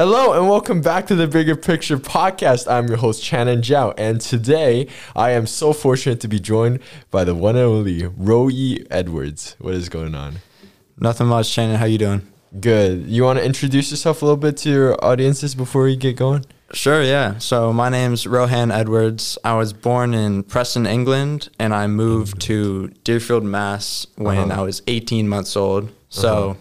Hello and welcome back to the Bigger Picture podcast. I'm your host Channin Zhao, and today I am so fortunate to be joined by the one and only Roy Edwards. What is going on? Nothing much, Channin. How you doing? Good. You want to introduce yourself a little bit to your audiences before we get going? Sure, yeah. So my name's Rohan Edwards. I was born in Preston, England, and I moved to Deerfield, Mass when Uh-huh. I was 18 months old. So Uh-huh.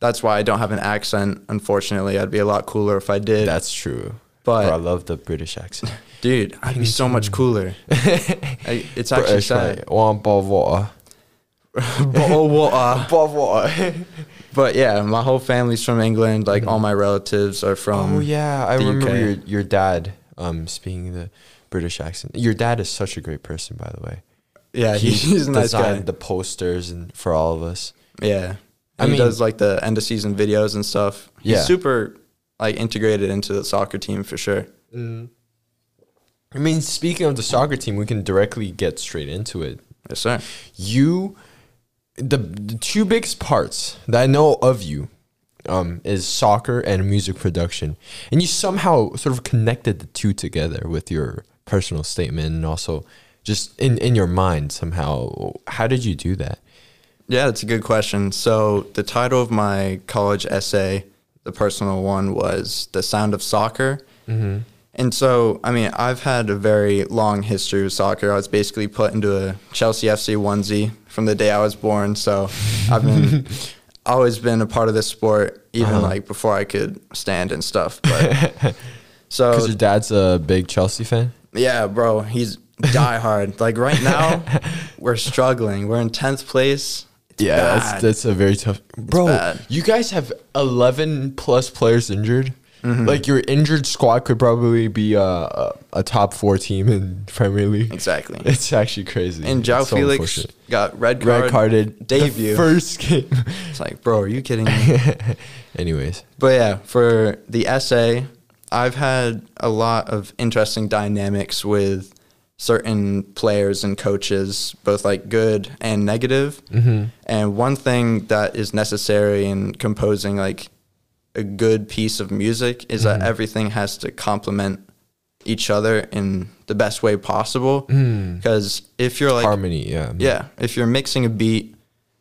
That's why I don't have an accent, unfortunately. I'd be a lot cooler if I did. That's true. But- Bro, I love the British accent. Dude, I'd be so much cooler. I- it's actually British, sad. mate. One bottle of water. Bottle of water. Bottle of water. But yeah, my whole family's from England. Like all my relatives are from. oh yeah, I remember UK. your your dad um speaking the British accent. Your dad is such a great person, by the way. Yeah, he, he's a nice guy. designed the posters and for all of us. Yeah. I I he mean- does like the end of season videos and stuff. He's Yeah. super like integrated into the soccer team for sure. I mean, speaking of the soccer team, we can directly get straight into it. Yes, sir. You, the, the two biggest parts that I know of you, um, is soccer and music production, and you somehow sort of connected the two together with your personal statement and also just in in your mind somehow. How did you do that? Yeah, that's a good question. So the title of my college essay, the personal one, was "The Sound of Soccer." Mm-hmm. And so, I mean, I've had a very long history with soccer. I was basically put into a Chelsea FC onesie from the day I was born. So I've been always been a part of this sport, even Uh-huh. like before I could stand and stuff. But so Because your dad's a big Chelsea fan. Yeah, bro, he's die hard. like right now, we're struggling. We're in tenth place. Yeah, that's, that's a very tough. Bro, bad. you guys have 11 plus players injured. Mm-hmm. Like your injured squad could probably be a, a, a top four team in Premier League. exactly. It's actually crazy. And João so Felix got red card. red carded debut. the first game. It's like, bro, are you kidding me? Anyways, but yeah, for the essay, I've had a lot of interesting dynamics with certain players and coaches, both like good and negative. mm-hmm. And one thing that is necessary in composing like a good piece of music is that everything has to complement each other in the best way possible. Mm. Because if you're like, harmony, yeah, yeah, if you're mixing a beat,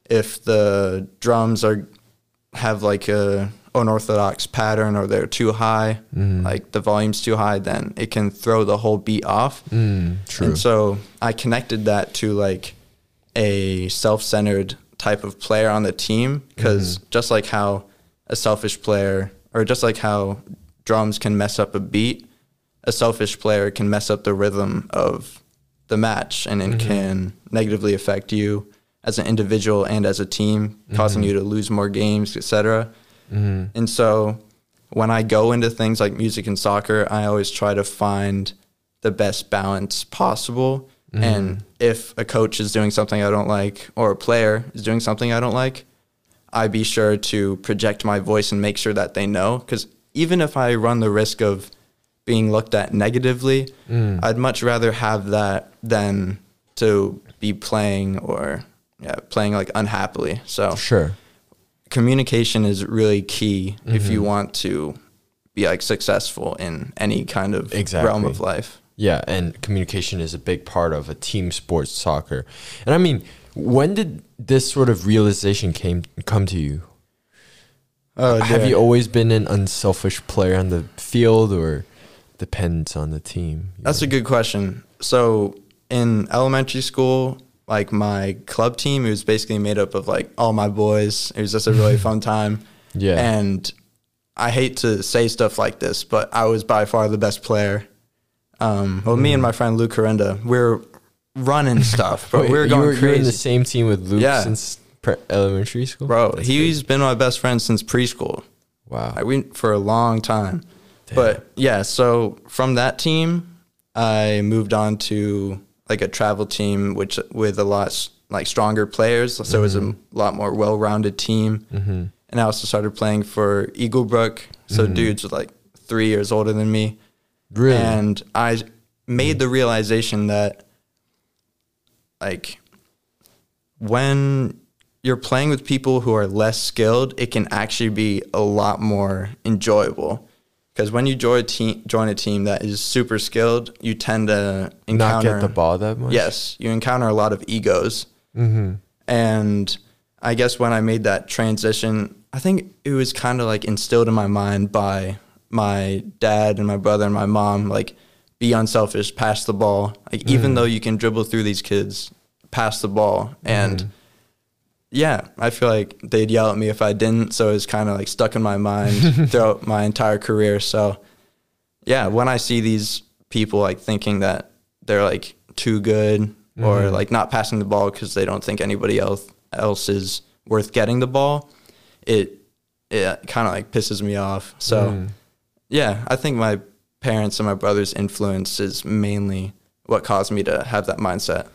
if the drums are have like a unorthodox pattern or they're too high, mm-hmm. like the volume's too high, then it can throw the whole beat off. Mm, true. And so I connected that to like a self-centered type of player on the team because mm-hmm. just like how a selfish player or just like how drums can mess up a beat, a selfish player can mess up the rhythm of the match and it mm-hmm. can negatively affect you as an individual and as a team, causing you to lose more games, etc. mm-hmm. And so when I go into things like music and soccer, I always try to find the best balance possible. And if a coach is doing something I don't like or a player is doing something I don't like, I be sure to project my voice and make sure that they know. Because even if I run the risk of being looked at negatively, Mm. I'd much rather have that than to be playing or yeah, playing like unhappily. So Sure. Communication is really key if you Mm-hmm. want to be like successful in any kind of realm of life. Yeah, and communication is a big part of a team sports soccer. And I mean, when did this sort of realization came come to you? Oh, Have you always been an unselfish player on the field or depends on the team? That's a good question. So in elementary school, like my club team, it was basically made up of like all my boys. It was just a really fun time. Yeah. And I hate to say stuff like this, but I was by far the best player. Um, well, me and my friend Luke Corenda, we are running stuff, but Wait, we were you going were, you were in the same team with Luke Yeah. since pre- elementary school? Bro, That's he's been my best friend since preschool. Wow. I went for a long time. But yeah, so from that team, I moved on to like a travel team, which with a lot like stronger players. So it was a lot more well-rounded team. mm-hmm. And I also started playing for Eaglebrook. So dudes with like three years older than me. Really? And I made the realization that like when you're playing with people who are less skilled, it can actually be a lot more enjoyable Because when you join a team, join a team that is super skilled, you tend to encounter Not get the ball that much. Yes, you encounter a lot of egos. Mm-hmm. And I guess when I made that transition, I think it was kind of like instilled in my mind by my dad and my brother and my mom, like be unselfish, pass the ball. Like even though you can dribble through these kids, pass the ball. And yeah, I feel like they'd yell at me if I didn't, so it's kind of like stuck in my mind throughout my entire career. So yeah, when I see these people like thinking that they're like too good or mm-hmm. like not passing the ball because they don't think anybody else else is worth getting the ball, it it kind of like pisses me off. So mm. yeah, I think my parents and my brother's influence is mainly what caused me to have that mindset.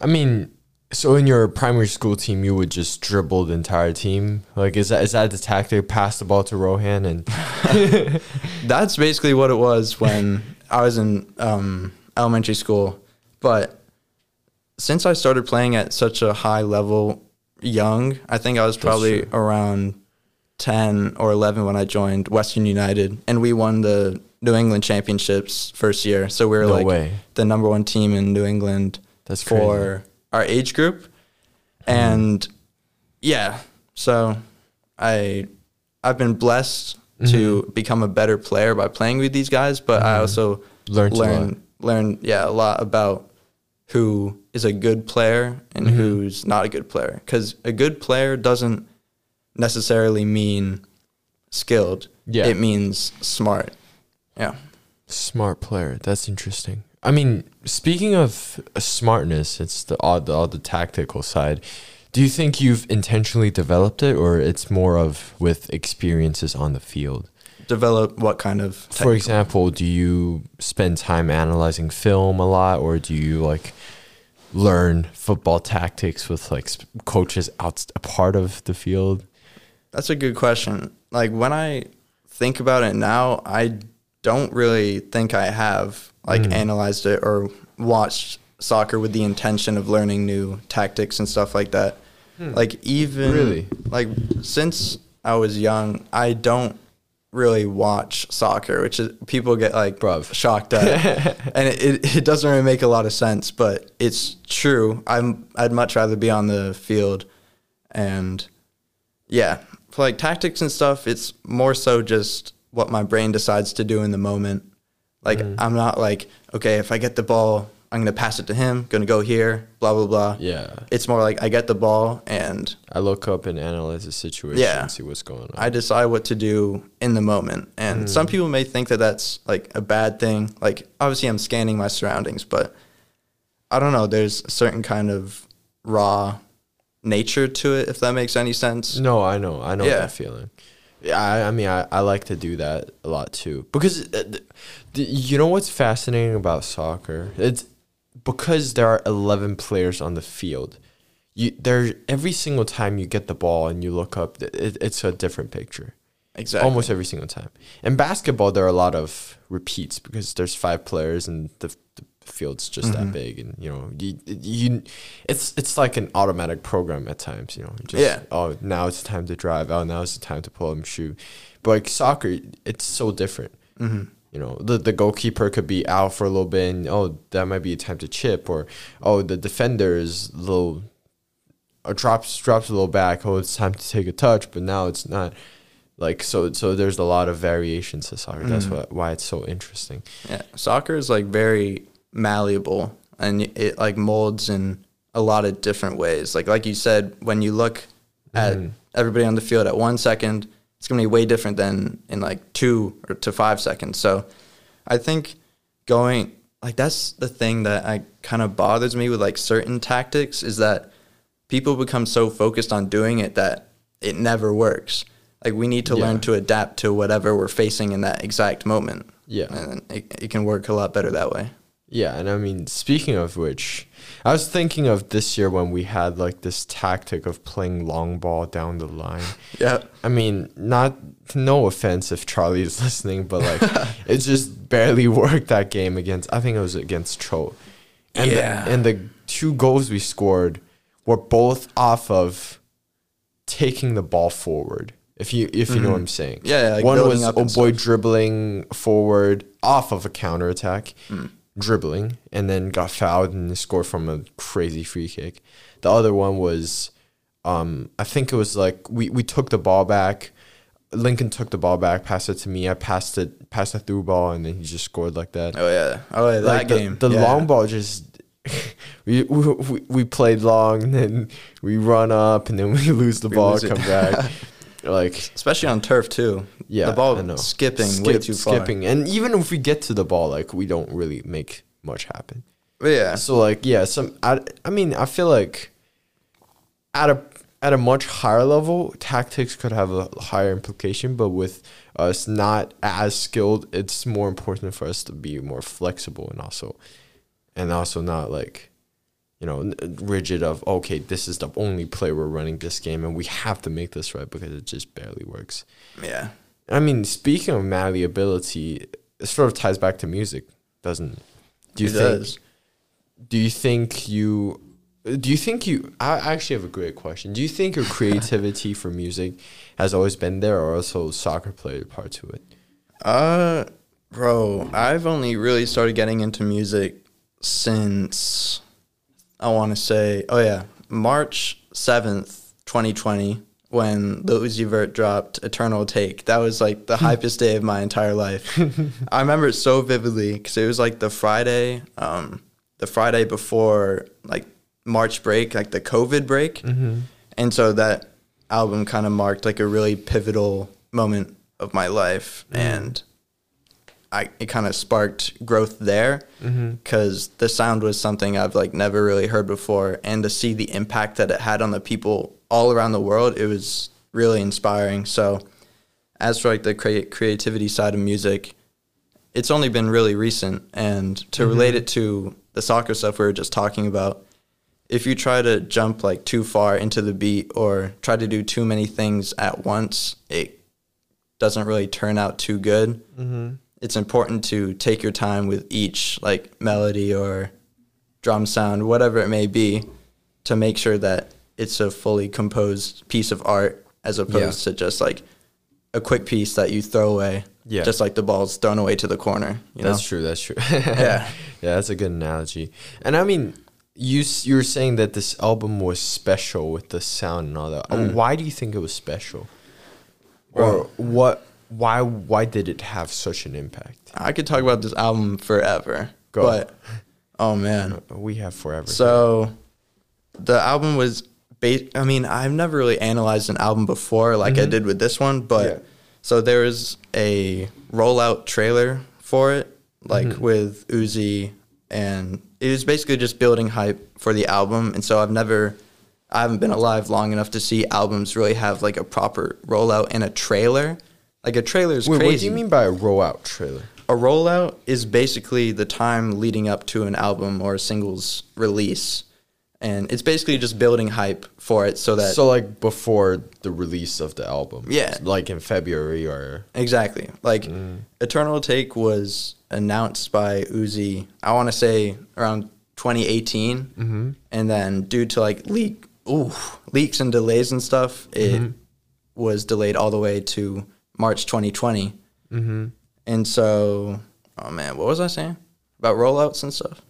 I mean, so in your primary school team, you would just dribble the entire team. Like, is that is that the tactic? Pass the ball to Rohan and That's basically what it was when I was in um, elementary school. But since I started playing at such a high level young, I think I was probably around 10 or 11 when I joined Western United. And we won the New England Championships first year. So we were No like way. the number one team in New England That's for our age group. And yeah, so I I've been blessed to mm-hmm. become a better player by playing with these guys, but I mm-hmm. also Learned learn learn yeah a lot about who is a good player and mm-hmm. who's not a good player because a good player doesn't necessarily mean skilled. Yeah. it means smart. Yeah. Smart player. That's interesting. I mean, speaking of smartness, it's the all the, all the tactical side. Do you think you've intentionally developed it, or it's more of with experiences on the field? Develop what kind of For example, do you spend time analyzing film a lot, or do you like learn football tactics with like coaches out a part of the field? That's a good question. Like when I think about it now, I don't really think I have like Mm. analyzed it or watched soccer with the intention of learning new tactics and stuff like that. Like even Hmm. Really? like since I was young, I don't really watch soccer, which is people get like Bruv. shocked at, and it, it, it doesn't really make a lot of sense, but it's true. I'm I'd much rather be on the field, and yeah, for like tactics and stuff, it's more so just what my brain decides to do in the moment. Like Mm. I'm not like okay, if I get the ball, I'm gonna pass it to him, gonna go here, blah blah blah. Yeah, It's more like I get the ball and I look up and analyze the situation Yeah. and see what's going on. I decide what to do in the moment. And some people may think that that's like a bad thing. Like obviously I'm scanning my surroundings, but I don't know, there's a certain kind of raw nature to it if that makes any sense. No, I know. I know Yeah. that feeling. Yeah, I, I mean, I, I like to do that a lot too. Because uh, th- th- you know what's fascinating about soccer? It's because there are 11 players on the field. You there every single time you get the ball and you look up, it, it's a different picture. Exactly. Almost every single time. In basketball, there are a lot of repeats because there's five players and the, the field's just Mm-hmm. that big, and you know, you, you, it's it's like an automatic program at times. You know, just, Yeah. Oh, now it's time to drive. Oh, now it's the time to pull up and shoot. But like soccer, it's so different. Mm-hmm. You know, the the goalkeeper could be out for a little bit, and oh, that might be a time to chip, or oh, the defender is a little or drops drops a little back. Oh, it's time to take a touch, but now it's not. Like so, so there's a lot of variations to soccer. That's Mm. what, why it's so interesting. Yeah, soccer is like very malleable and it like molds in a lot of different ways. Like like you said, when you look at Mhm. everybody on the field at one second, it's gonna be way different than in like two or to five seconds. So I think going like that's the thing that I kind of bothers me with like certain tactics is that people become so focused on doing it that it never works. Like we need to Yeah. learn to adapt to whatever we're facing in that exact moment. Yeah. And it, it can work a lot better that way. Yeah, and I mean, speaking of which, I was thinking of this year when we had like this tactic of playing long ball down the line. Yeah. I mean, not no offense if Charlie is listening, but like it just barely worked that game against. I think it was against Cho, and Yeah. the, and the two goals we scored were both off of taking the ball forward. If you if you know what I'm saying. Yeah, yeah, like One was oh boy dribbling forward off of a counter attack, Mm. Dribbling, and then got fouled and scored from a crazy free kick. The other one was, um, I think it was like we we took the ball back. Lincoln took the ball back, passed it to me. I passed it, passed a through ball, and then he just scored like that. Oh yeah. Oh yeah. That like game. the yeah. long ball just we, we we played long and then we run up and then we lose the We ball lose come back like especially on turf too. yeah The ball skipping way too far. skipping and even if we get to the ball like we don't really make much happen But yeah. so like yeah some I, I mean I feel like at a at a much higher level tactics could have a higher implication but with us not as skilled it's more important for us to be more flexible and also and also not like you know rigid of okay this is the only play we're running this game and we have to make this right because it just barely works Yeah. i mean speaking of malleability it sort of ties back to music doesn't it? do you It think does. do you think you do you think you i actually have a great question do you think your creativity for music has always been there or also soccer played a part to it Uh, bro, I've only really started getting into music since I want to say, oh yeah, March seventh, twenty twenty, when the Uzi Vert dropped "Eternal Atake." That was like the hmm. hypest day of my entire life. I remember it so vividly because it was like the Friday, um, the Friday before like March break, like the COVID break, mm-hmm. and so that album kind of marked like a really pivotal moment of my life, mm-hmm. and I it kind of sparked growth there because the sound was something I've like never really heard before, and to see the impact that it had on the people all around the world, it was really inspiring. So, as for like the crea- creativity side of music, it's only been really recent, and to relate it to the soccer stuff we were just talking about, if you try to jump like too far into the beat or try to do too many things at once, it doesn't really turn out too good. Mm-hmm. It's important to take your time with each like melody or drum sound, whatever it may be, to make sure that it's a fully composed piece of art as opposed to just like a quick piece that you throw away. Yeah. Just like the ball's thrown away to the corner. You know? That's true. That's true. Yeah. yeah, that's a good analogy. And I mean, you you were saying that this album was special with the sound and all that. Mm. Why do you think it was special? Or what? Why? Why did it have such an impact? I could talk about this album forever. Go. But oh man. We have forever. So the album was ba- I mean, I've never really analyzed an album before like I mm-hmm. did with this one, but Yeah. so there was a rollout trailer for it, like mm-hmm. with Uzi and it was basically just building hype for the album. And so I've never I haven't been alive long enough to see albums really have like a proper rollout and a trailer. Like a trailer is Wait, crazy what do you mean by a rollout trailer? a rollout is basically the time leading up to an album or a single's release. And it's basically just building hype for it so that so like before the release of the album. Yeah. Like in February or exactly. Like Eternal Atake was announced by Uzi, I want to say around 2018. Mm-hmm. And then due to like leak ooh, leaks and delays and stuff, it was delayed all the way to March 2020. Mm-hmm. And so, oh man, what was I saying about rollouts and stuff?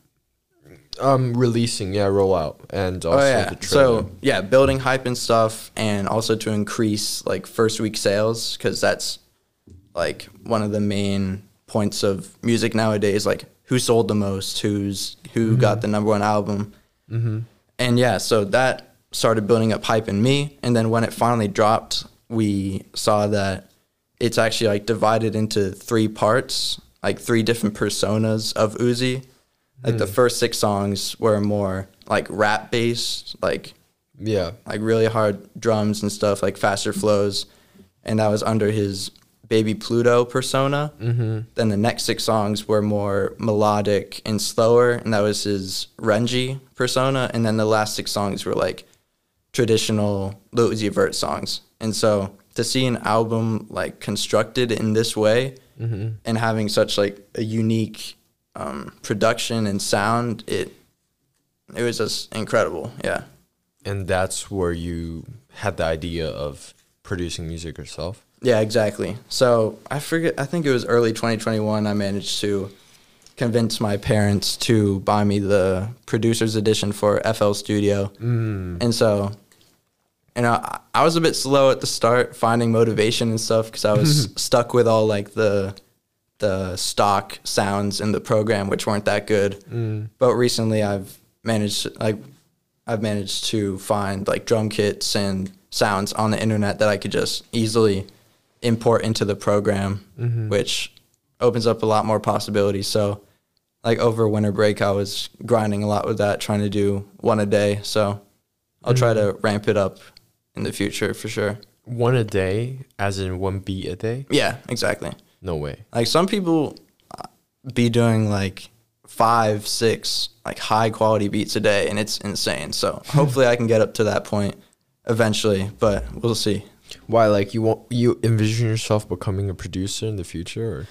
um releasing, yeah, rollout and also oh yeah. the trailer. So yeah, building hype and stuff, and also to increase like first week sales because that's like one of the main points of music nowadays. Like who sold the most, who's who got the number one album, mm-hmm. and yeah, so that started building up hype in me. And then when it finally dropped, we saw that it's actually like divided into three parts, like three different personas of Uzi. Like the first six songs were more like rap based, like yeah. like really hard drums and stuff, like faster flows, and that was under his Baby Pluto persona. Mm-hmm. Then the next six songs were more melodic and slower, and that was his Renji persona. And then the last six songs were like traditional Lil Uzi Vert songs. And so to see an album like constructed in this way and having such like a unique um, production and sound, it it was just incredible. Yeah. And that's where you had the idea of producing music yourself. Yeah, exactly. So I forget. I think it was early 2021. I managed to convince my parents to buy me the producer's edition for FL Studio, Mm. and so, you know, I- I was a bit slow at the start finding motivation and stuff because I was stuck with all like the the stock sounds in the program, which weren't that good. Mm. But recently, I've managed like I've managed to find like drum kits and sounds on the internet that I could just easily import into the program, Mm-hmm. which opens up a lot more possibilities. So, like over winter break, I was grinding a lot with that, trying to do one a day. So, I'll try to ramp it up in the future for sure. One a day, as in one beat a day? Yeah, exactly. No way. Like some people be doing like five, six like high quality beats a day, and it's insane. So hopefully I can get up to that point eventually, but we'll see. Why? Like you want you envision yourself becoming a producer in the future? Or?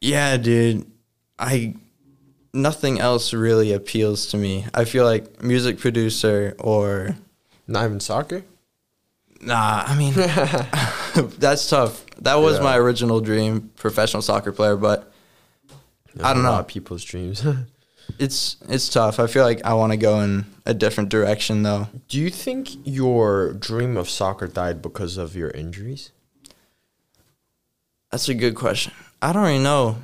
Yeah, dude. I nothing else really appeals to me. I feel like music producer or Not even soccer. Nah. I mean, that's tough. That was Yeah. my original dream, professional soccer player, but I don't know. people's dreams. it's it's tough. I feel like I want to go in a different direction though. Do you think your dream of soccer died because of your injuries? That's a good question. I don't really know.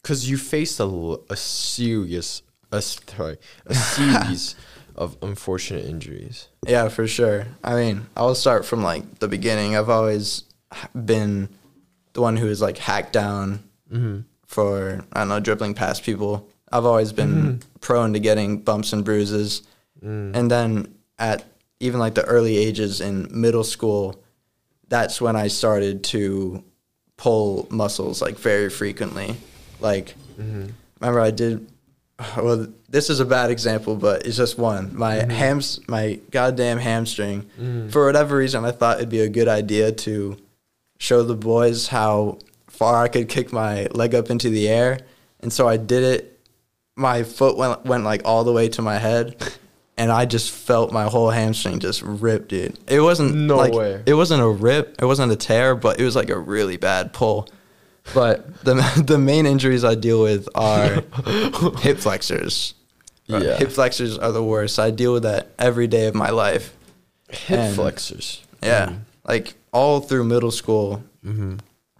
Because you faced a, a serious, a, sorry, a series of unfortunate injuries. Yeah, for sure. I mean, I'll start from like the beginning. I've always been the one who is like hacked down mm-hmm. for I don't know dribbling past people. I've always been mm-hmm. prone to getting bumps and bruises, mm. and then at even like the early ages in middle school, that's when I started to pull muscles like very frequently. Like, mm-hmm. remember I did. Well, this is a bad example, but it's just one. My mm-hmm. hams, my goddamn hamstring. Mm. For whatever reason, I thought it'd be a good idea to show the boys how far I could kick my leg up into the air, and so I did it. My foot went went like all the way to my head, and I just felt my whole hamstring just rip, dude. It wasn't No like way. it wasn't a rip, it wasn't a tear, but it was like a really bad pull. But the the main injuries I deal with are hip flexors. Yeah. Hip flexors are the worst. I deal with that every day of my life. Hip And- flexors. Yeah. Like all through middle school, Mm-hmm.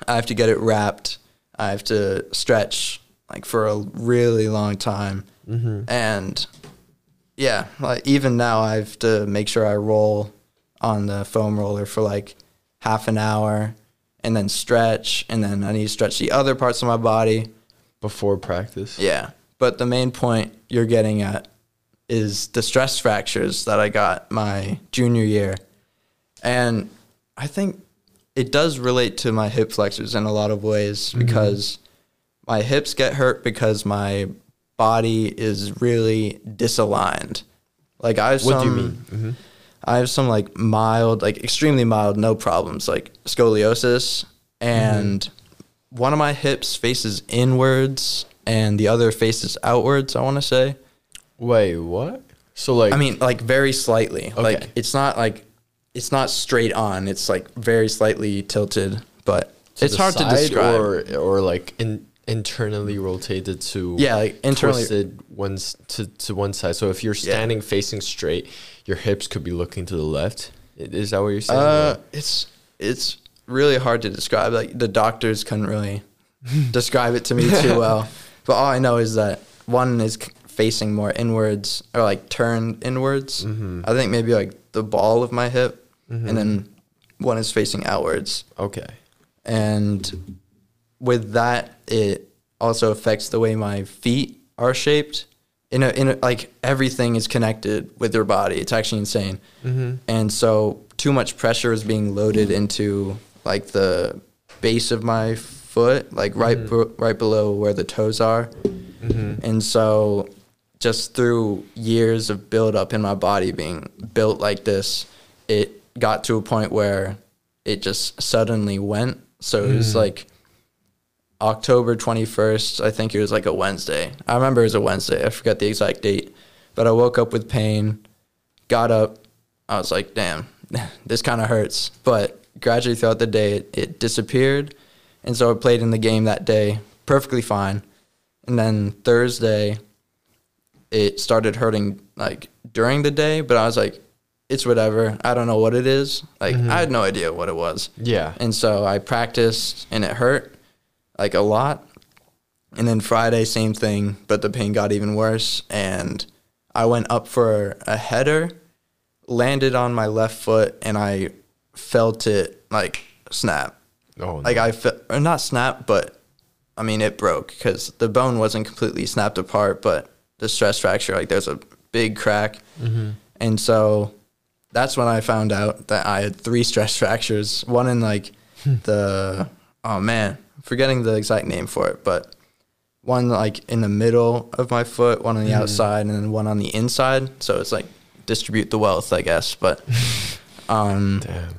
I have to get it wrapped. I have to stretch like for a really long time. Mm-hmm. And yeah, like even now I have to make sure I roll on the foam roller for like half an hour and then stretch and then I need to stretch the other parts of my body. Before practice. Yeah. But the main point you're getting at is the stress fractures that I got my junior year. And I think it does relate to my hip flexors in a lot of ways because my hips get hurt because my body is really disaligned. Like I have What some do you mean? Mm-hmm. I have some like mild, like extremely mild, no problems, like scoliosis. And one of my hips faces inwards and the other faces outwards, I want to say. Wait, what? So like, I mean, like very slightly. Like it's not like, it's not straight on. It's like very slightly tilted, but it's hard to describe. or or like in, internally rotated to yeah, like internally. twisted one to to one side. So if you're Yeah. standing facing straight, your hips could be looking to the left. Is that what you're saying? Uh, it's it's really hard to describe. Like the doctors couldn't really describe it to me too well. But all I know is that one is c- facing more inwards or like turned inwards. Mhm. I think maybe like the ball of my hip, Mhm. and then one is facing outwards. okay. And with that, it also affects the way my feet are shaped. In a, in a, like everything is connected with your body. It's actually insane Mm-hmm. and so too much pressure is being loaded into like the base of my foot like right Mm-hmm. be- right below where the toes are Mm-hmm. and so just through years of buildup in my body being built like this it got to a point where it just suddenly went so it was Mm. like october 21st i think it was like a wednesday i remember it was a wednesday i forget the exact date but i woke up with pain got up I was like, damn, this kind of hurts. But gradually throughout the day it, it disappeared, and so I played in the game that day perfectly fine, and then Thursday it started hurting like during the day, but I was like, it's whatever. I don't know what it is. Like mm-hmm. I had no idea what it was. Yeah. And so I practiced and it hurt like a lot. And then Friday, same thing, but the pain got even worse. And I went up for a header, landed on my left foot, and I felt it like snap. Oh, Like I felt, or not snap, but I mean, it broke because the bone wasn't completely snapped apart, but the stress fracture, like there's a big crack. Mm-hmm. And so that's when I found out that I had three stress fractures. One in like hmm. the oh man, forgetting the exact name for it, but one like in the middle of my foot, one on the outside, and then one on the inside. So it's like distribute the wealth, I guess. But um, Damn.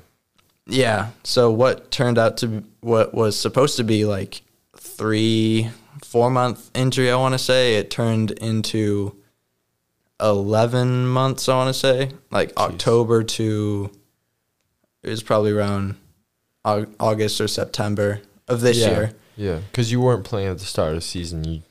yeah. So what turned out to be, what was supposed to be like three, four month injury, I want to say, it turned into eleven months. I want to say, like October to it was probably around August or September of this yeah. year. Yeah. Because you weren't playing at the start of the season. You.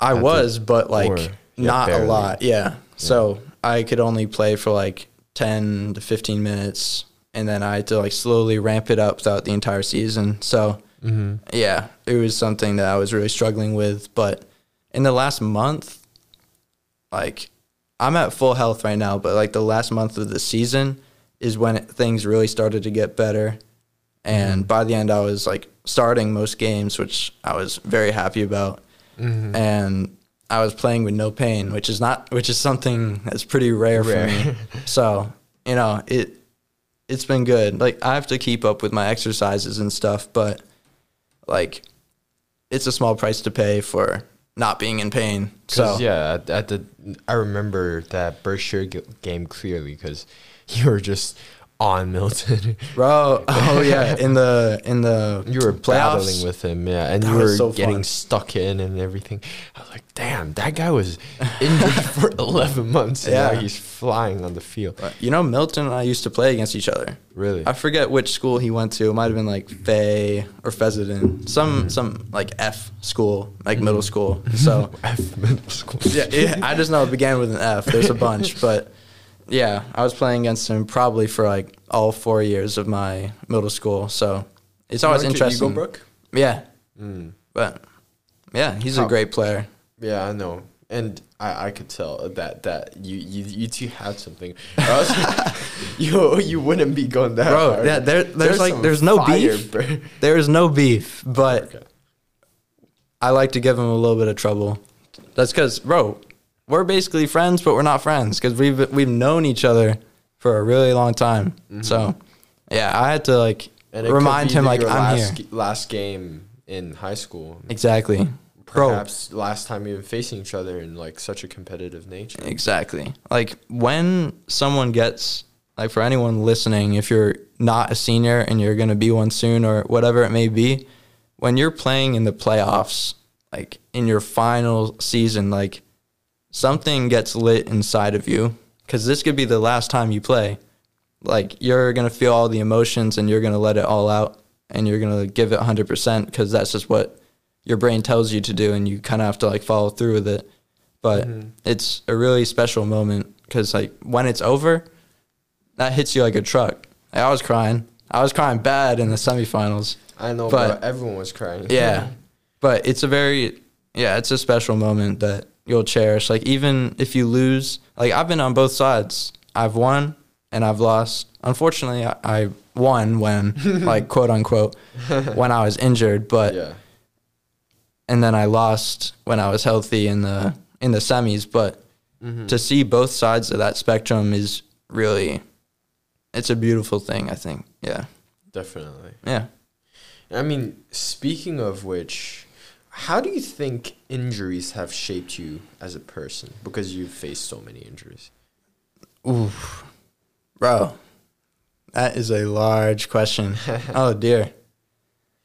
I was, but like or- yeah, not barely. a lot. Yeah. So I could only play for like 10 to 15 minutes. And then I had to like slowly ramp it up throughout the entire season. So Mm-hmm. yeah, it was something that I was really struggling with. But in the last month, like I'm at full health right now, but like the last month of the season is when it, things really started to get better. And by the end, I was like starting most games, which I was very happy about. Mm-hmm. And I was playing with no pain, which is not, which is something that's pretty rare, Rare. for me. So you know, it it's been good. Like I have to keep up with my exercises and stuff, but like it's a small price to pay for not being in pain. So yeah, at, the I remember that Berkshire game clearly because you were just on Milton. bro, oh yeah, in the in the you were playoffs, battling with him, yeah, and That you were so getting fun. stuck in and everything. I was like, damn, that guy was injured for eleven months, and Yeah. now he's flying on the field. You know, Milton and I used to play against each other. Really? I forget which school he went to. It might have been like Fay or Fessenden, some mm-hmm. some like F school, like middle mm-hmm. school. So F middle school. yeah, yeah, I just know it began with an F. There's a bunch, but yeah, I was playing against him probably for like all four years of my middle school. So it's always interesting. Eaglebrook? Yeah, Mm. but yeah, he's How- a great player. Yeah, I know, and I, I could tell that that you you, you two had something. Else you you wouldn't be going that Bro, hard. yeah, there- there's like- there's no fire, beef. bro. There is no beef, but Okay. I like to give him a little bit of trouble. That's because, bro, we're basically friends, but we're not friends because we've we've known each other for a really long time. So, yeah, I had to like Mm-hmm. Remind him like I'm last, here. Last game in high school, Exactly, bro. perhaps last time even facing each other in like such a competitive nature. Exactly. Like when someone gets like for anyone listening, if you're not a senior and you're gonna be one soon or whatever it may be, when you're playing in the playoffs, like in your final season, like something gets lit inside of you because this could be the last time you play. Like you're gonna feel all the emotions and you're gonna let it all out and you're gonna give it 100% because that's just what your brain tells you to do and you kind of have to like follow through with it. But mm-hmm. it's a really special moment because like when it's over that hits you like a truck. Like, i was crying. I was crying bad in the semifinals. I know, But- but everyone was crying. yeah. But it's a very yeah it's a special moment that you'll cherish like even if you lose like i've been on both sides i've won and i've lost unfortunately i, I won when like quote unquote when i was injured but yeah. and then I lost when I was healthy in the in the semis. But Mm-hmm. to see both sides of that spectrum is really, it's a beautiful thing. I think. Yeah. Definitely. Yeah. I mean, speaking of which, how do you think injuries have shaped you as a person? Because you've faced so many injuries. Oof, bro, that is a large question. oh dear.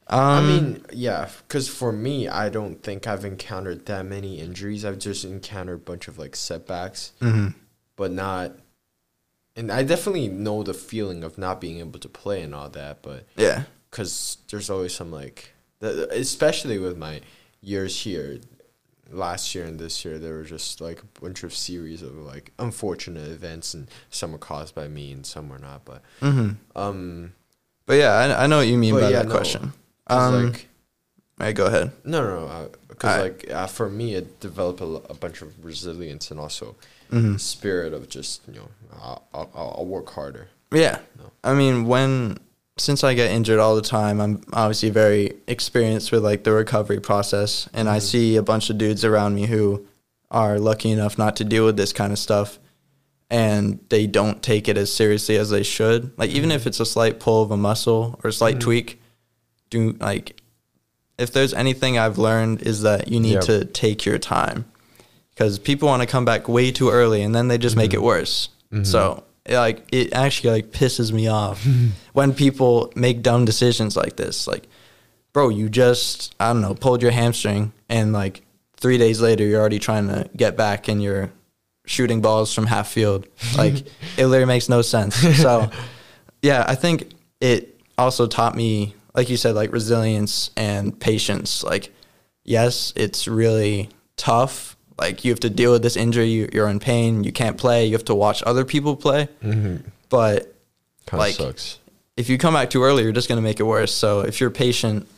Um, I mean, yeah, because for me, I don't think I've encountered that many injuries. I've just encountered a bunch of like setbacks, mhm. but not and I definitely know the feeling of not being able to play and all that, but Yeah. because there's always some like, the- especially with my years here, last year and this year, there were just like a bunch of series of like unfortunate events, and some were caused by me and some were not. But hmm um, But yeah, I, I know what you mean by yeah, that no, question. Um, like right, go ahead. no, no, no, because like uh, for me, it developed a, a bunch of resilience and also hmm spirit of just you know, I'll, I'll, I'll work harder. Yeah. I mean, when since I get injured all the time, I'm obviously very experienced with like the recovery process, and I Mhm. see a bunch of dudes around me who are lucky enough not to deal with this kind of stuff, and they don't take it as seriously as they should. Like even if it's a slight pull of a muscle or a slight Mhm. tweak, do like if there's anything I've learned is that you need Yeah. to take your time because people want to come back way too early and then they just make it Mhm. worse. Mhm. So it, like it actually like pisses me off when people make dumb decisions like this. Like, bro, you just I don't know pulled your hamstring and like three days later you're already trying to get back and you're shooting balls from half field. Like it literally makes no sense. So yeah, I think it also taught me, like you said, like resilience and patience. Like, yes, it's really tough. Like you have to deal with this injury. You, you're in pain. You can't play. You have to watch other people play. Mm-hmm. But Kind of Like- sucks. if you come back too early, you're just gonna make it worse. So if you're patient,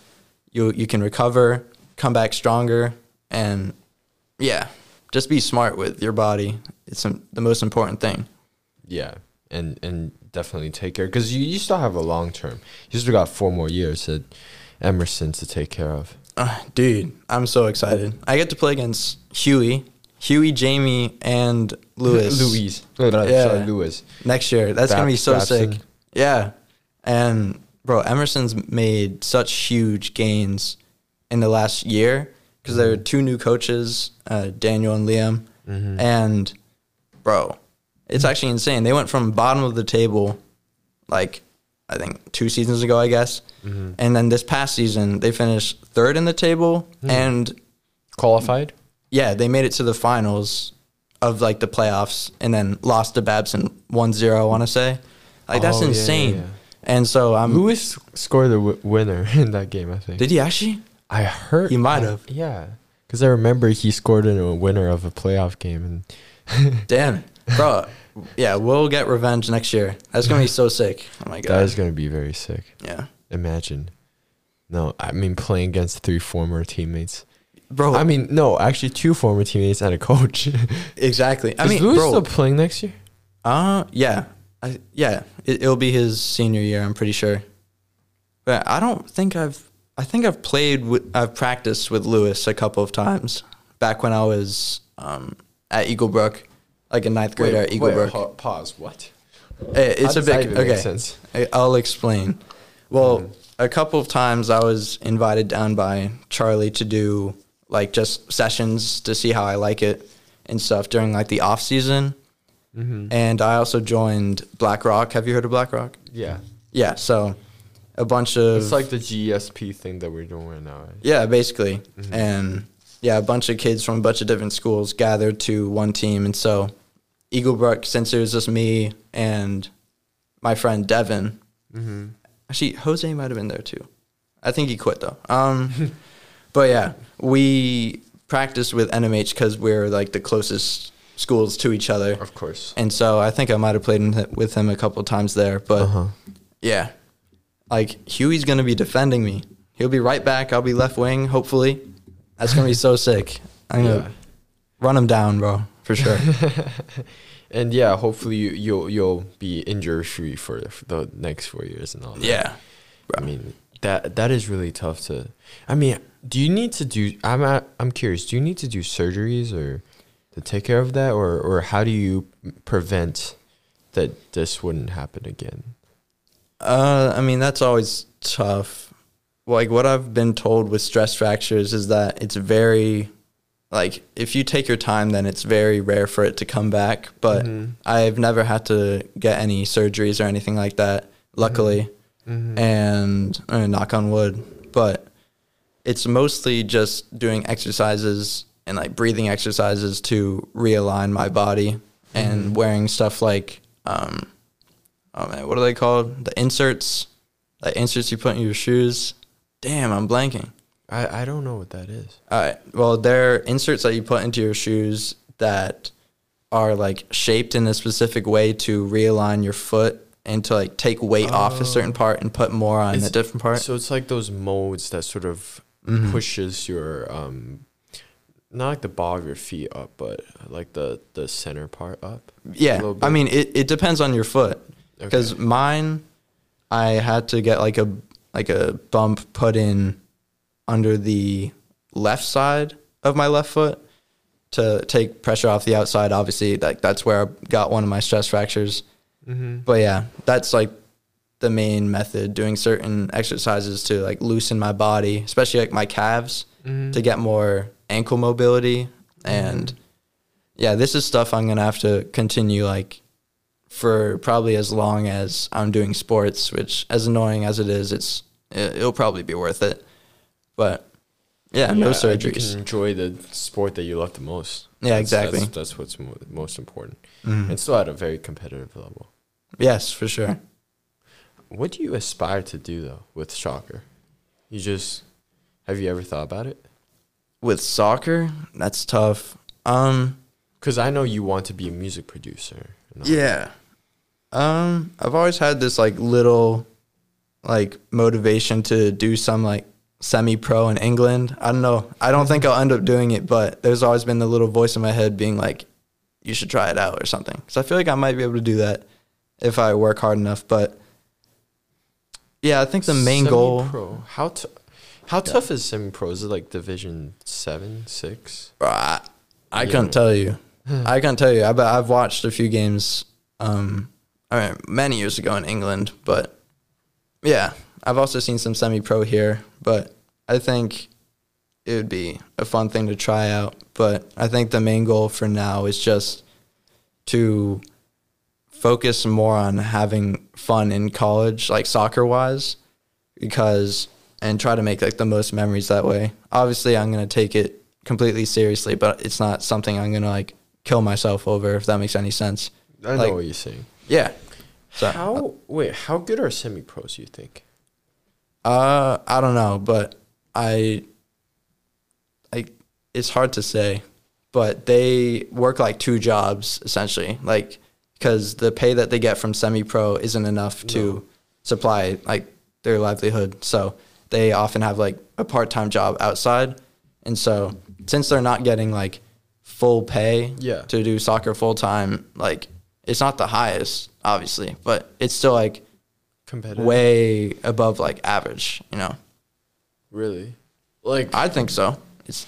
you you can recover, come back stronger, and yeah, just be smart with your body. It's um, the most important thing. Yeah, and and definitely take care because you, you still have a long term. You still got four more years at Emerson to take care of. Uh, dude, I'm so excited. I get to play against Huey, Huey, Jamie, and Lewis. Louise. No, no, Yeah. sorry, Lewis. next year. That's gonna be so Babson. sick. Yeah, and bro, Emerson's made such huge gains in the last year because there are Mm-hmm. two new coaches, uh, Daniel and Liam, Mhm. and bro, it's actually insane. They went from bottom of the table, like I think two seasons ago, I guess, Mhm. and then this past season they finished third in the table, Hmm. and Qualified? yeah, they made it to the finals of like the playoffs and then lost to Babson 1-0, I want to say. Like that's Oh, yeah, yeah, insane. yeah. And so I'm Lewis scored the w- winner in that game. I think. Did he actually? I heard He might have. Yeah, because I remember he scored in a winner of a playoff game, and Damn. Bro, yeah, we'll get revenge next year. That's going to be so sick. Oh my god. that is gonna be very sick. yeah. Imagine. No, I mean playing against three former teammates. Bro, I mean, no, actually two former teammates and a coach. exactly. I Is mean, Lewis bro, still playing next year? Uh, yeah, I, yeah. It, it'll be his senior year. I'm pretty sure. But I don't think I've. I think I've played with. I've practiced with Lewis a couple of times back when I was um, at Eaglebrook, like a ninth grader at Eaglebrook. pa- pause. What? Eh, it's a big. Okay, I'll explain. Well, Mhm. a couple of times I was invited down by Charlie to do like just sessions to see how I like it and stuff during like the off season. Mm-hmm. And I also joined Black Rock. Have you heard of Black Rock? Yeah, Yeah, so a bunch of it's like the GSP thing that we're doing right now. Right? yeah, basically, Mhm. and yeah, a bunch of kids from a bunch of different schools gathered to one team, and so Eaglebrook, since it was just me and my friend Devin, Mm-hmm. actually Jose might have been there too. I think he quit though. Um, but yeah, we practiced with NMH because we're like the closest schools to each other, Of course. and so I think I might have played in- with him a couple times there, but. Uh-huh. Yeah. Like Huey's gonna be defending me. He'll be right back. I'll be left wing, hopefully. That's gonna be so sick. I'm gonna Yeah. run him down, bro, for sure. and yeah, hopefully you, you'll you'll be injury free for the- for the next four years and all. That. yeah. I mean that that is really tough to. I mean, do you need to do? I'm at, I'm curious. Do you need to do surgeries or to take care of that, or or how do you prevent that this wouldn't happen again? Uh, I mean that's always tough. Like what I've been told with stress fractures is that it's very, like if you take your time, then it's very rare for it to come back. But Mhm. I've never had to get any surgeries or anything like that. Luckily. Mhm. and uh, knock on wood, but it's mostly just doing exercises and like breathing exercises to realign my body and Mhm. wearing stuff like um, oh man, what are they called? The inserts, the inserts you put in your shoes. Damn, I'm blanking. I, I don't know what that is. Right. Well, they're inserts that you put into your shoes that are like shaped in a specific way to realign your foot and to like take weight off a certain part and put more on It's- a different part. So it's like those modes that sort of Mhm. pushes your um not like the ball of your feet up, but like the the center part up. Yeah, I mean it, it depends on your foot Okay. because mine, I had to get like a like a bump put in under the left side of my left foot to take pressure off the outside. Obviously, like that's where I got one of my stress fractures. Mm-hmm. But yeah, that's like the main method. Doing certain exercises to like loosen my body, especially like my calves, Mm-hmm. to get more ankle mobility. And yeah, this is stuff I'm gonna have to continue like for probably as long as I'm doing sports. Which, as annoying as it is, it's it'll probably be worth it. But yeah, no You surgeries. can enjoy the sport that you love the most. Yeah, That's- exactly. That's, that's what's mo- most important, Mhm. and still at a very competitive level. Yes, for sure. What do you aspire to do though with soccer? You just have you ever thought about it? With soccer, that's tough. Um. Because I know you want to be a music producer. Yeah. Um, I've always had this like little like motivation to do some like semi pro in England. I don't know. I don't think I'll end up doing it, but there's always been the little voice in my head being like, you should try it out or something. Cause I feel like I might be able to do that if I work hard enough. But yeah, I think the main goal. Semi-pro. How t- how tough is semi pro? Is it like division seven, six? I, I Yeah. couldn't tell you. I can't tell you. I bet I've watched a few games. Um, I mean, many years ago in England, but yeah, I've also seen some semi-pro here. But I think it would be a fun thing to try out. But I think the main goal for now is just to focus more on having fun in college, like soccer-wise, because and try to make like the most memories that way. Obviously, I'm gonna take it completely seriously, but it's not something I'm gonna like kill myself over. If that makes any sense. I Like- know what you're saying. Yeah. So how wait? How good are semi pros? You think? Uh, I don't know, but I, I, it's hard to say, but they work like two jobs essentially, like because the pay that they get from semi-pro isn't enough to No. supply like their livelihood. So they often have like a part-time job outside, and so since they're not getting like full pay Yeah. to do soccer full time, like it's not the highest, obviously, but it's still like Competitive. way above like average, you know. Really? Like I think so. It's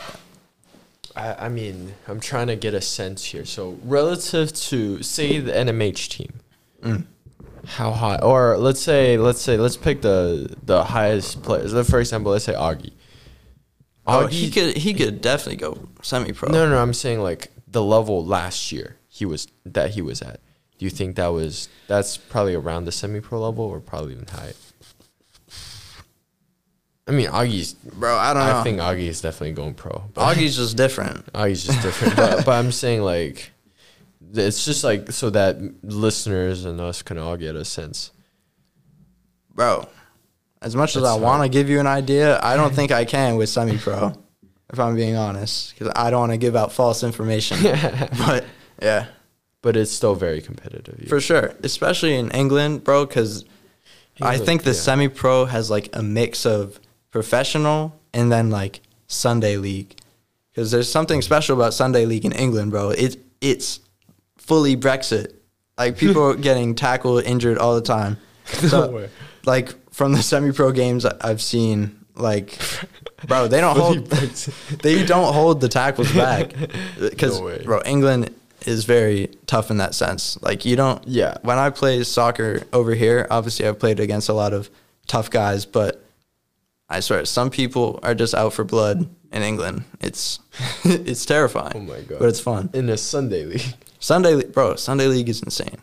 I, I mean, I'm trying to get a sense here. So relative to say the NMH team, Mm. how high? Or let's say, let's say, let's pick the the highest players. For example, let's say Augie. oh, he could he could definitely go semi pro. No, no, no, I'm saying like the level last year he was that he was at. Do you think that was that's probably around the semi pro level or probably even high? I mean, Augie's. bro, I don't know. I think Augie is definitely going pro. Augie's just different. Augie's just different, but, but I'm saying like it's just like so that listeners and us can all get a sense. Bro, as much as I want to give you an idea, I don't think I can with semi pro, if I'm being honest, because I don't want to give out false information. but yeah, But it's still very competitive. for sure, especially in England, bro, because I think the yeah. semi pro has like a mix of professional and then like Sunday league. Because there's something mm-hmm. special about Sunday league in England, bro. It it's fully Brexit. Like people are getting tackled, injured all the time. So, way. like from the semi pro games I've seen, like, bro, they don't hold they don't hold the tackles back because No bro, England is very tough in that sense. Like you don't. Yeah. When I play soccer over here, obviously I've played against a lot of tough guys, but I swear some people are just out for blood in England. It's it's terrifying. Oh my god! But it's fun. in a Sunday league. Sunday, bro. Sunday league is insane.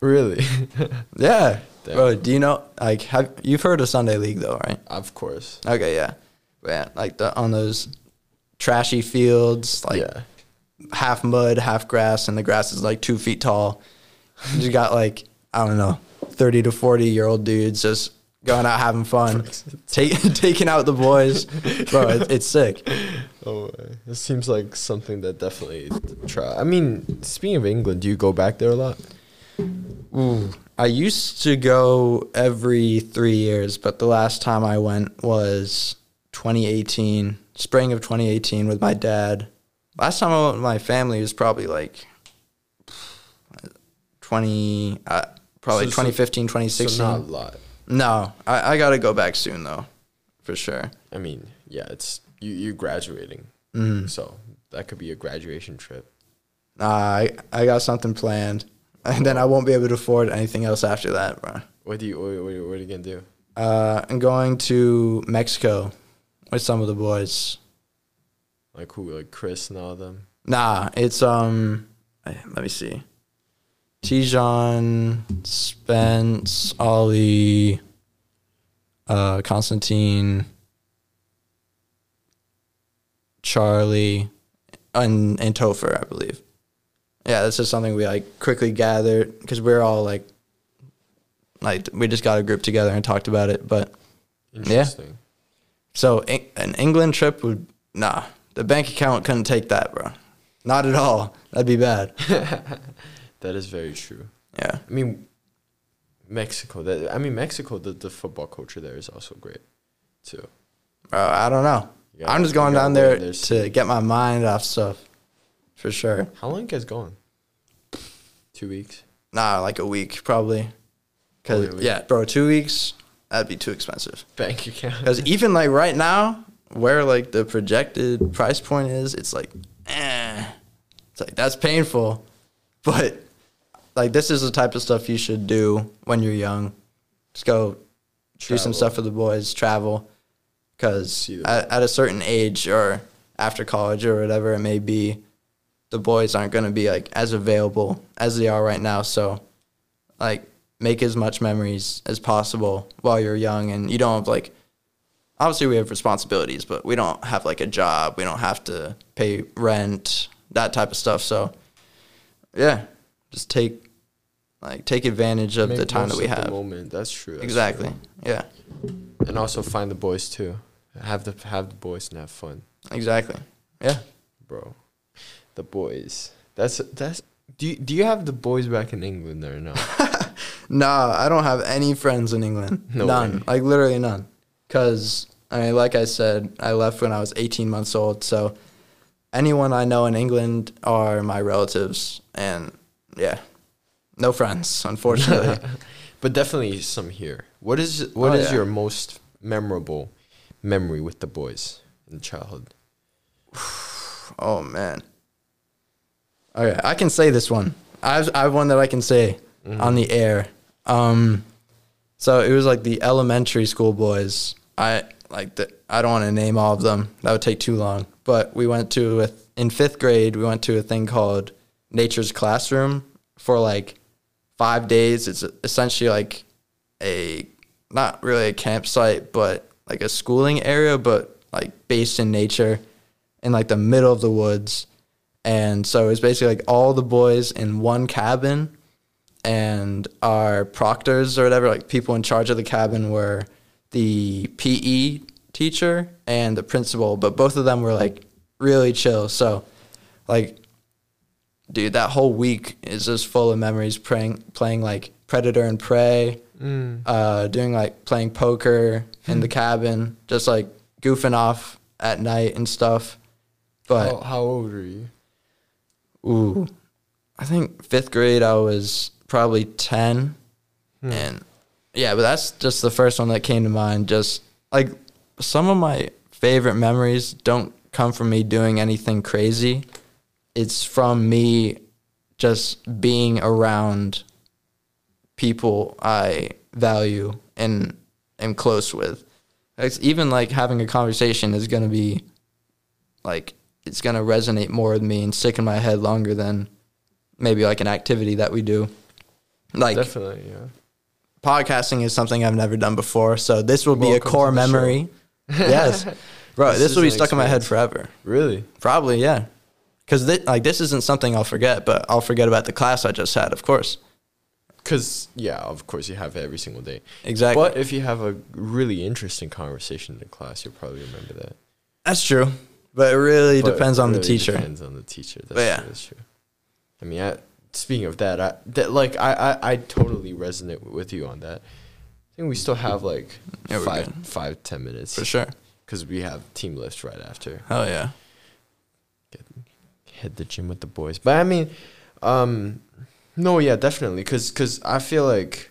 really? Yeah, Damn. bro. Do you know? Like, have you've heard of Sunday league though, right? of course. Okay, yeah, yeah. Like the on those trashy fields, like yeah. Half mud, half grass, and the grass is like two feet tall. You got like I don't know, thirty to forty year old dudes just going out having fun, take, taking out the boys, bro. It, it's sick. Oh, it seems like something that definitely try. I mean, speaking of England, do you go back there a lot? Ooh, I used to go every three years, but the last time I went was 2018, spring of 2018, with my dad. Last time I went with my family was probably like 20, uh, probably So- so- 2015, 2016. So not a lot. no, I, I got to go back soon though, for sure. I mean, yeah, it's you. You graduating, Mm. so that could be a graduation trip. Nah, I, I got something planned, and then I won't be able to afford anything else after that, bro. What do you? What, what, what are you gonna do? Uh, I'm going to Mexico with some of the boys. Like who? Like Chris and all of them. Nah, it's um. eh, Let me see. Tijan, Spence, Ollie, uh, Constantine, Charlie, and and Topher, I believe. Yeah, this is something we like quickly gathered because we're all like, like we just got a group together and talked about it. But Interesting. so an England trip would nah. The bank account couldn't take that, bro. Not at all. That'd be bad. That is very true. Yeah. I mean, Mexico. That I mean, Mexico. The, the football culture there is also great, too. Bro, I don't know. Gotta- I'm just going down there to get my mind off stuff. For sure. How long you guys going? Two weeks. Nah, like a week probably. Cause week. yeah, bro, two weeks that'd be too expensive. Bank account. Because even like right now, where like the projected price point is, it's like, eh. It's like that's painful, but like this is the type of stuff you should do when you're young. Just go do some stuff for the boys, travel. Because at, at a certain age or after college or whatever it may be, the boys aren't going to be like as available as they are right now. So, like, make as much memories as possible while you're young and you don't have like obviously we have responsibilities, but we don't have like a job. We don't have to pay rent, that type of stuff. So, yeah, just take like take advantage of the time that we have. moment. That's true. that's Exactly. true. Yeah. And also find the boys too. Have the have the boys and have fun, Exactly. Yeah. bro. The boys. That's that's. Do you, do you have the boys back in England or no? Nah, I don't have any friends in England. No none. way. Like literally none. Cause I mean, like I said, I left when I was 18 months old. So anyone I know in England are my relatives, and yeah, no friends, unfortunately. but definitely some here. What is what Oh, is yeah. your most memorable memory with the boys in childhood? oh man. Okay, I can say this one. I've I have one that I can say on the air. Um, so it was like the elementary school boys. I like the, I don't want to name all of them. That would take too long. But we went to a, in fifth grade. We went to a thing called Nature's Classroom for like five days. It's essentially like a not really a campsite, but like a schooling area, but like based in nature, in like the middle of the woods. And so it's basically like all the boys in one cabin, and our proctors or whatever, like people in charge of the cabin, were the PE teacher and the principal. But both of them were like really chill. So, like, dude, that whole week is just full of memories. Playing, playing like Predator and Prey, mm. uh, doing like playing poker in the hmm. cabin, just like goofing off at night and stuff. But how, how old were you? Ooh, I think fifth grade I was probably ten, hmm. and yeah, but that's just the first one that came to mind. Just like some of my favorite memories don't come from me doing anything crazy. It's from me just being around people I value and am close with. It's even like having a conversation is gonna be like it's gonna resonate more with me and stick in my head longer than maybe like an activity that we do. Like Definitely, yeah. Podcasting is something I've never done before, so this will be a Welcome core memory. yes, bro, This this, will be stuck in my head forever. Really? Probably, yeah. Because like this isn't something I'll forget, but I'll forget about the class I just had, of course. because yeah, of course you have it every single day. Exactly. But if you have a really interesting conversation in the class, you'll probably remember that. That's true. But it really But depends on the teacher. Depends on the teacher. That's But yeah. true. That's true. I mean, I, speaking of that, I that like I, I I totally resonate with you on that. I think we still have like Yeah, five good. five ten minutes For sure. because we have team lifts right after. Oh yeah. Get, hit the gym with the boys. But I mean, um, no, yeah, definitely, because cause I feel like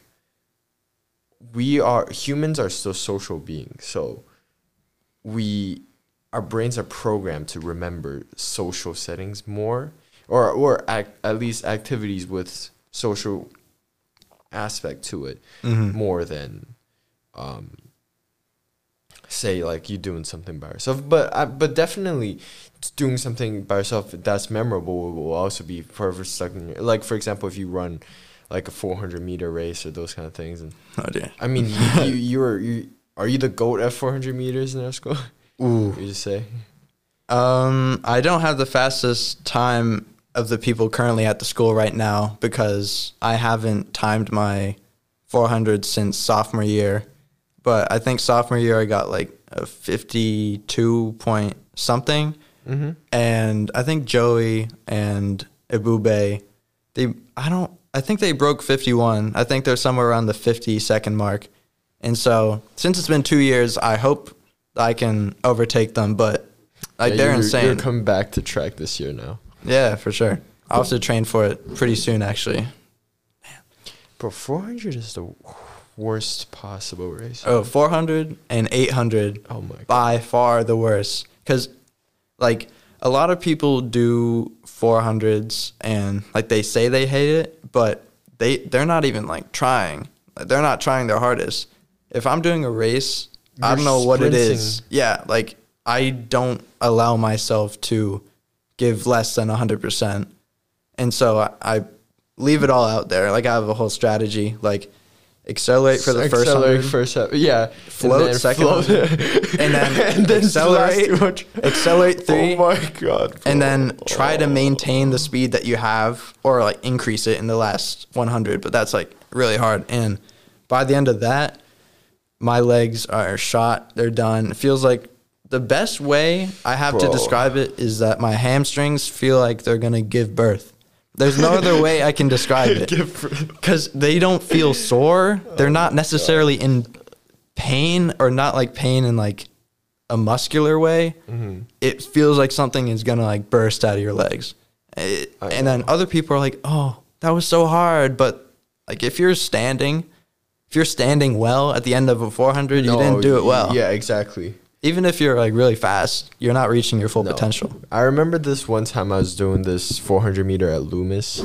we are humans are still social beings, so we our brains are programmed to remember social settings more, or or act, at least activities with social aspect to it Mhm. more than um say like you doing something by yourself but I, but definitely doing something by yourself that's memorable will also be forever stuck in your like for example if you run like a 400 meter race or those kind of things and Oh dear. i mean you, you you're you are you the goat at 400 meters in our school Ooh. you just say Um, I don't have the fastest time of the people currently at the school right now because I haven't timed my 400 since sophomore year. But I think sophomore year I got like a 52 point something. mm-hmm. And I think Joey and Ibube, they I don't I think they broke 51. I think they're somewhere around the 50 second mark. And so since it's been 2 years, I hope I can overtake them, but like they're you're, insane. you're coming back to track this year now Yeah, for sure. I'll have to train for it pretty soon, actually. Man. bro 400 is the worst possible race Oh, 400 and 800, oh my god by far the worst. Because, like, a lot of people do 400s and, like, they say they hate it, but they, they're not even, like, trying. They're not trying their hardest. If I'm doing a race, I You're don't know what it is. Yeah, like, I don't allow myself to give less than 100%. And so I, I leave it all out there. Like I have a whole strategy. Like accelerate for the first Accelerate 100, first half. Yeah. Float and second float. and then and then accelerate, last 200. accelerate oh three, Oh my god. bro. and then try to maintain the speed that you have, or like increase it in the last 100. But that's like really hard. And by the end of that, my legs are shot. They're done. It feels like the best way I have to describe it is that my hamstrings feel like they're gonna give birth. There's no other way I can describe it because they don't feel sore. They're not necessarily in pain or not like pain in like a muscular way. Mm-hmm. It feels like something is gonna like burst out of your legs. It- I and then other people are like, "Oh, that was so hard," but like if you're standing, if you're standing well at the end of a 400, you didn't do it well. Yeah, exactly. Even if you're like really fast, you're not reaching your full No. potential. I remember this one time I was doing this 400 meter at Loomis.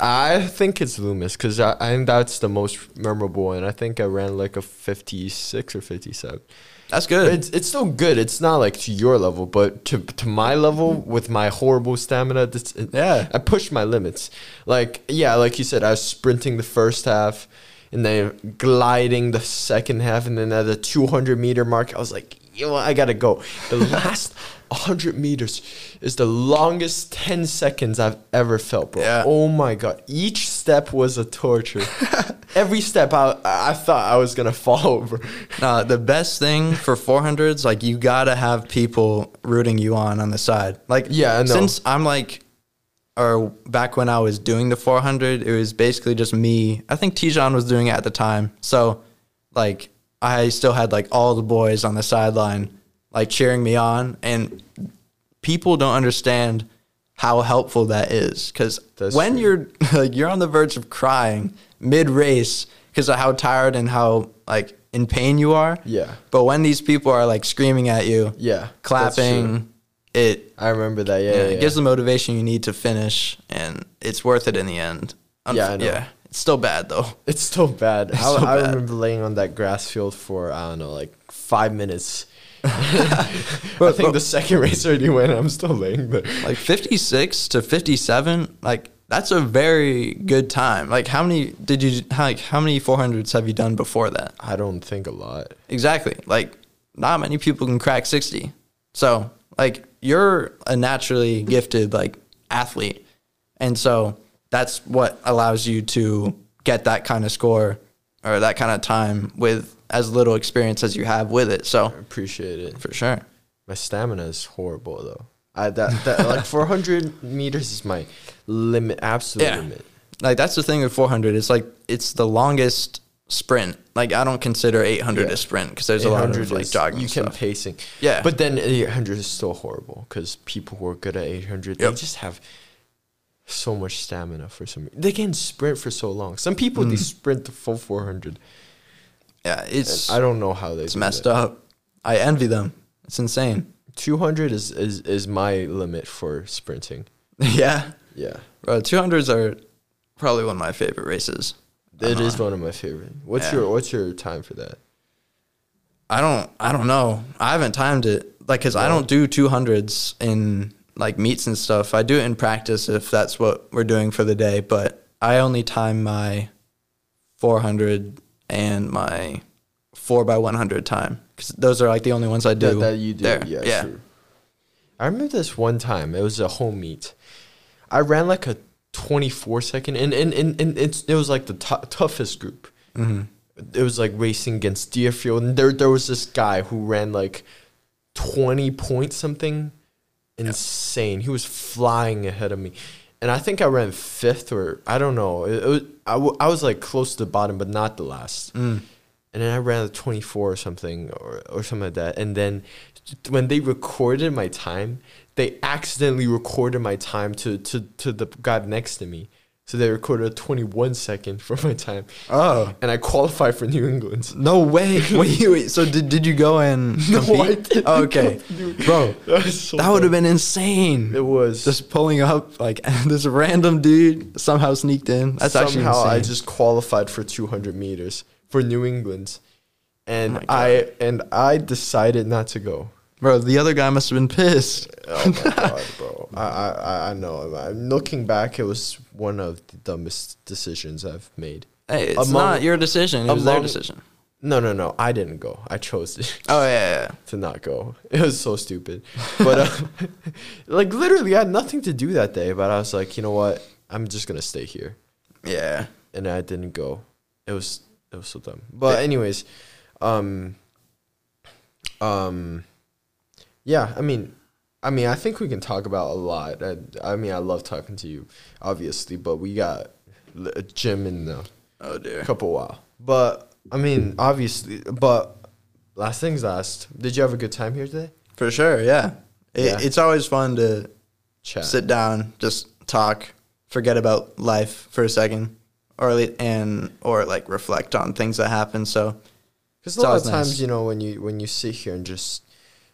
I think it's Loomis because I, I think that's the most memorable one. I think I ran like a 56 or 57. That's good. It's it's still good. It's not like to your level, but to to my level with my horrible stamina, this, Yeah. I pushed my limits. Like yeah, like you said, I was sprinting the first half, and then gliding the second half, and then at the 200 meter mark, I was like, yo, I gotta go. The last 100 meters is the longest 10 seconds I've ever felt, bro. Yeah. Oh my god, each step was a torture. Every step, I I thought I was gonna fall over. The best thing for 400s, like you gotta have people rooting you on on the side. Like, Yeah, know. Since I'm like, or back when I was doing the 400, it was basically just me. I think Tijan was doing it at the time, so like I still had like all the boys on the sideline, like cheering me on, and people don't understand how helpful that is because when true. you're like you're on the verge of crying mid race because of how tired and how like in pain you are. Yeah. But when these people are like screaming at you, Yeah, clapping, it I remember that. Yeah, yeah, yeah, it yeah. gives the motivation you need to finish, and it's worth it in the end. Unf- Yeah, I know. yeah, it's still bad though. It's still bad. I, still I bad. remember laying on that grass field for I don't know, like five minutes. I think but- the second race already went. I'm still laying there. Like 56 to 57, like that's a very good time. Like how many did you like how many 400s have you done before that? I don't think a lot. Exactly. Like not many people can crack 60. So, like you're a naturally gifted like athlete. And so that's what allows you to get that kind of score or that kind of time with as little experience as you have with it. So I appreciate it. for sure. My stamina is horrible though. I that, that like 400 meters is my limit, absolute Yeah. limit. Like that's the thing with 400. It's like it's the longest sprint. Like I don't consider 800 Yeah. a sprint because there's a lot of like jogging You can stuff. pacing. Yeah. But then 800 is still horrible because people who are good at 800, they just have so much stamina for some reason. They can sprint for so long. Some people, Mm. they sprint the full 400. yeah, it's I don't know how they it's messed that. up. I envy them. It's insane. 200 is, is, is my limit for sprinting. yeah, Yeah. bro. 200s are probably one of my favorite races. It is Uh-huh. one of my favorite. What's Yeah. your What's your time for that? I don't I don't know. I haven't timed it like cuz I don't do 200s in like meets and stuff. I do it in practice if that's what we're doing for the day, but I only time my 400 and my 4 by 100 time cuz those are like the only ones I do. That, that you do. there. Yeah, yeah. I remember this one time. It was a home meet. I ran like a 24 second, and and, and, and it's it was like the tou- toughest group. Mhm. It was like racing against Deerfield, and there there was this guy who ran like 20 point something, insane. He was flying ahead of me, and I think I ran fifth or I don't know. It, it was, I, w- I was like close to the bottom, but not the last Mm. and then I ran a 24 or something or, or something like that. And then when they recorded my time, they accidentally recorded my time to, to, to the guy next to me. So they recorded a 21 second for my time. Oh. And I qualified for New England. No way. wait, wait. So did, did you go and No, I compete? didn't Oh, okay. Bro, That, so that would have been insane. It was. just pulling up like this random dude somehow sneaked in. That's actually Somehow. I just qualified for 200 meters for New England. And Oh I and I decided not to go. Bro. The other guy must have been pissed. Oh my god, bro! I, I I- know. I'm looking back, it was one of the dumbest decisions I've made. Hey, it's Among- not your decision. It was their decision. No, no, no. I didn't go. I chose to, Oh yeah, yeah. to not go. It was so stupid. But uh, like literally, I had nothing to do that day. But I was like, you know what? I'm just gonna stay here, yeah. yeah. and I didn't go. It was it was so dumb. But anyways, um, um, yeah. I mean, I mean, I think we can talk about a lot. I, I mean, I love talking to you, obviously, but we got a gym in a Oh dear. couple while. But I mean, obviously, but last things last. Did you have a good time here today? For sure. Yeah. It, Yeah. It's always fun to Chat. sit down, just talk, forget about life for a second, or and or like reflect on things that happen. So Because a lot of times, nice. you know, when you when you sit here and just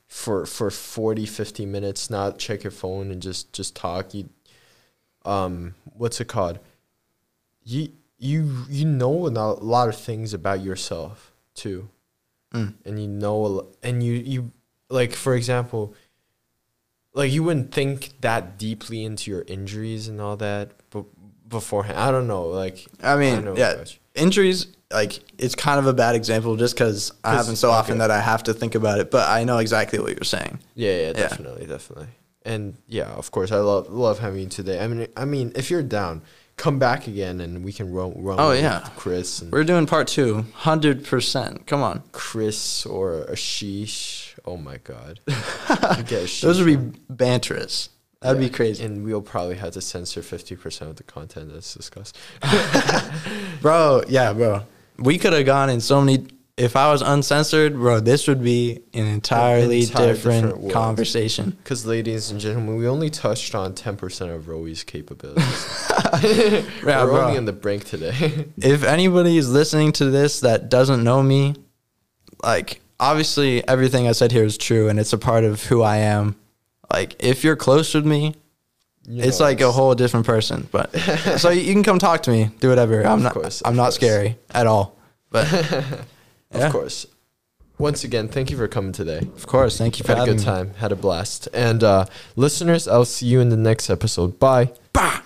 for for 40, 50 minutes, not check your phone and just just talk, you um what's it called? You you you know a lot of things about yourself too. Mm. And you know and you you like for example like you wouldn't think that deeply into your injuries and all that but beforehand. I don't know, like I mean, know yeah. Injuries like it's kind of a bad example just because I happen so often that I have to think about it. But I know exactly what you're saying. Yeah, yeah, Yeah. definitely, definitely. And yeah, of course, I love love having you today. I mean, I mean, if you're down, come back again and we can run run. Oh, yeah. Chris and We're doing part two, hundred percent. Come on, Chris or Ashish. Oh my God, those would be banterous. That'd Yeah, be crazy, And we'll probably have to censor fifty percent of the content that's discussed. bro. Yeah, bro. We could have gone in so many. If I was uncensored, bro, this would be an entirely entire different, different conversation. Because, ladies and gentlemen, we only touched on ten percent of Roe's capabilities. Yeah, We're bro. only on the brink today. if anybody is listening to this that doesn't know me, like obviously everything I said here is true and it's a part of who I am. Like if you're close with me, You it's like a whole different person. But so you can come talk to me, do whatever. I'm Of not course, I'm not course. scary at all. But Of course. Once again, thank you for coming today. of course, thank you for having. Had a good me. time. Had a blast. And uh, listeners, I'll see you in the next episode. Bye. Bah!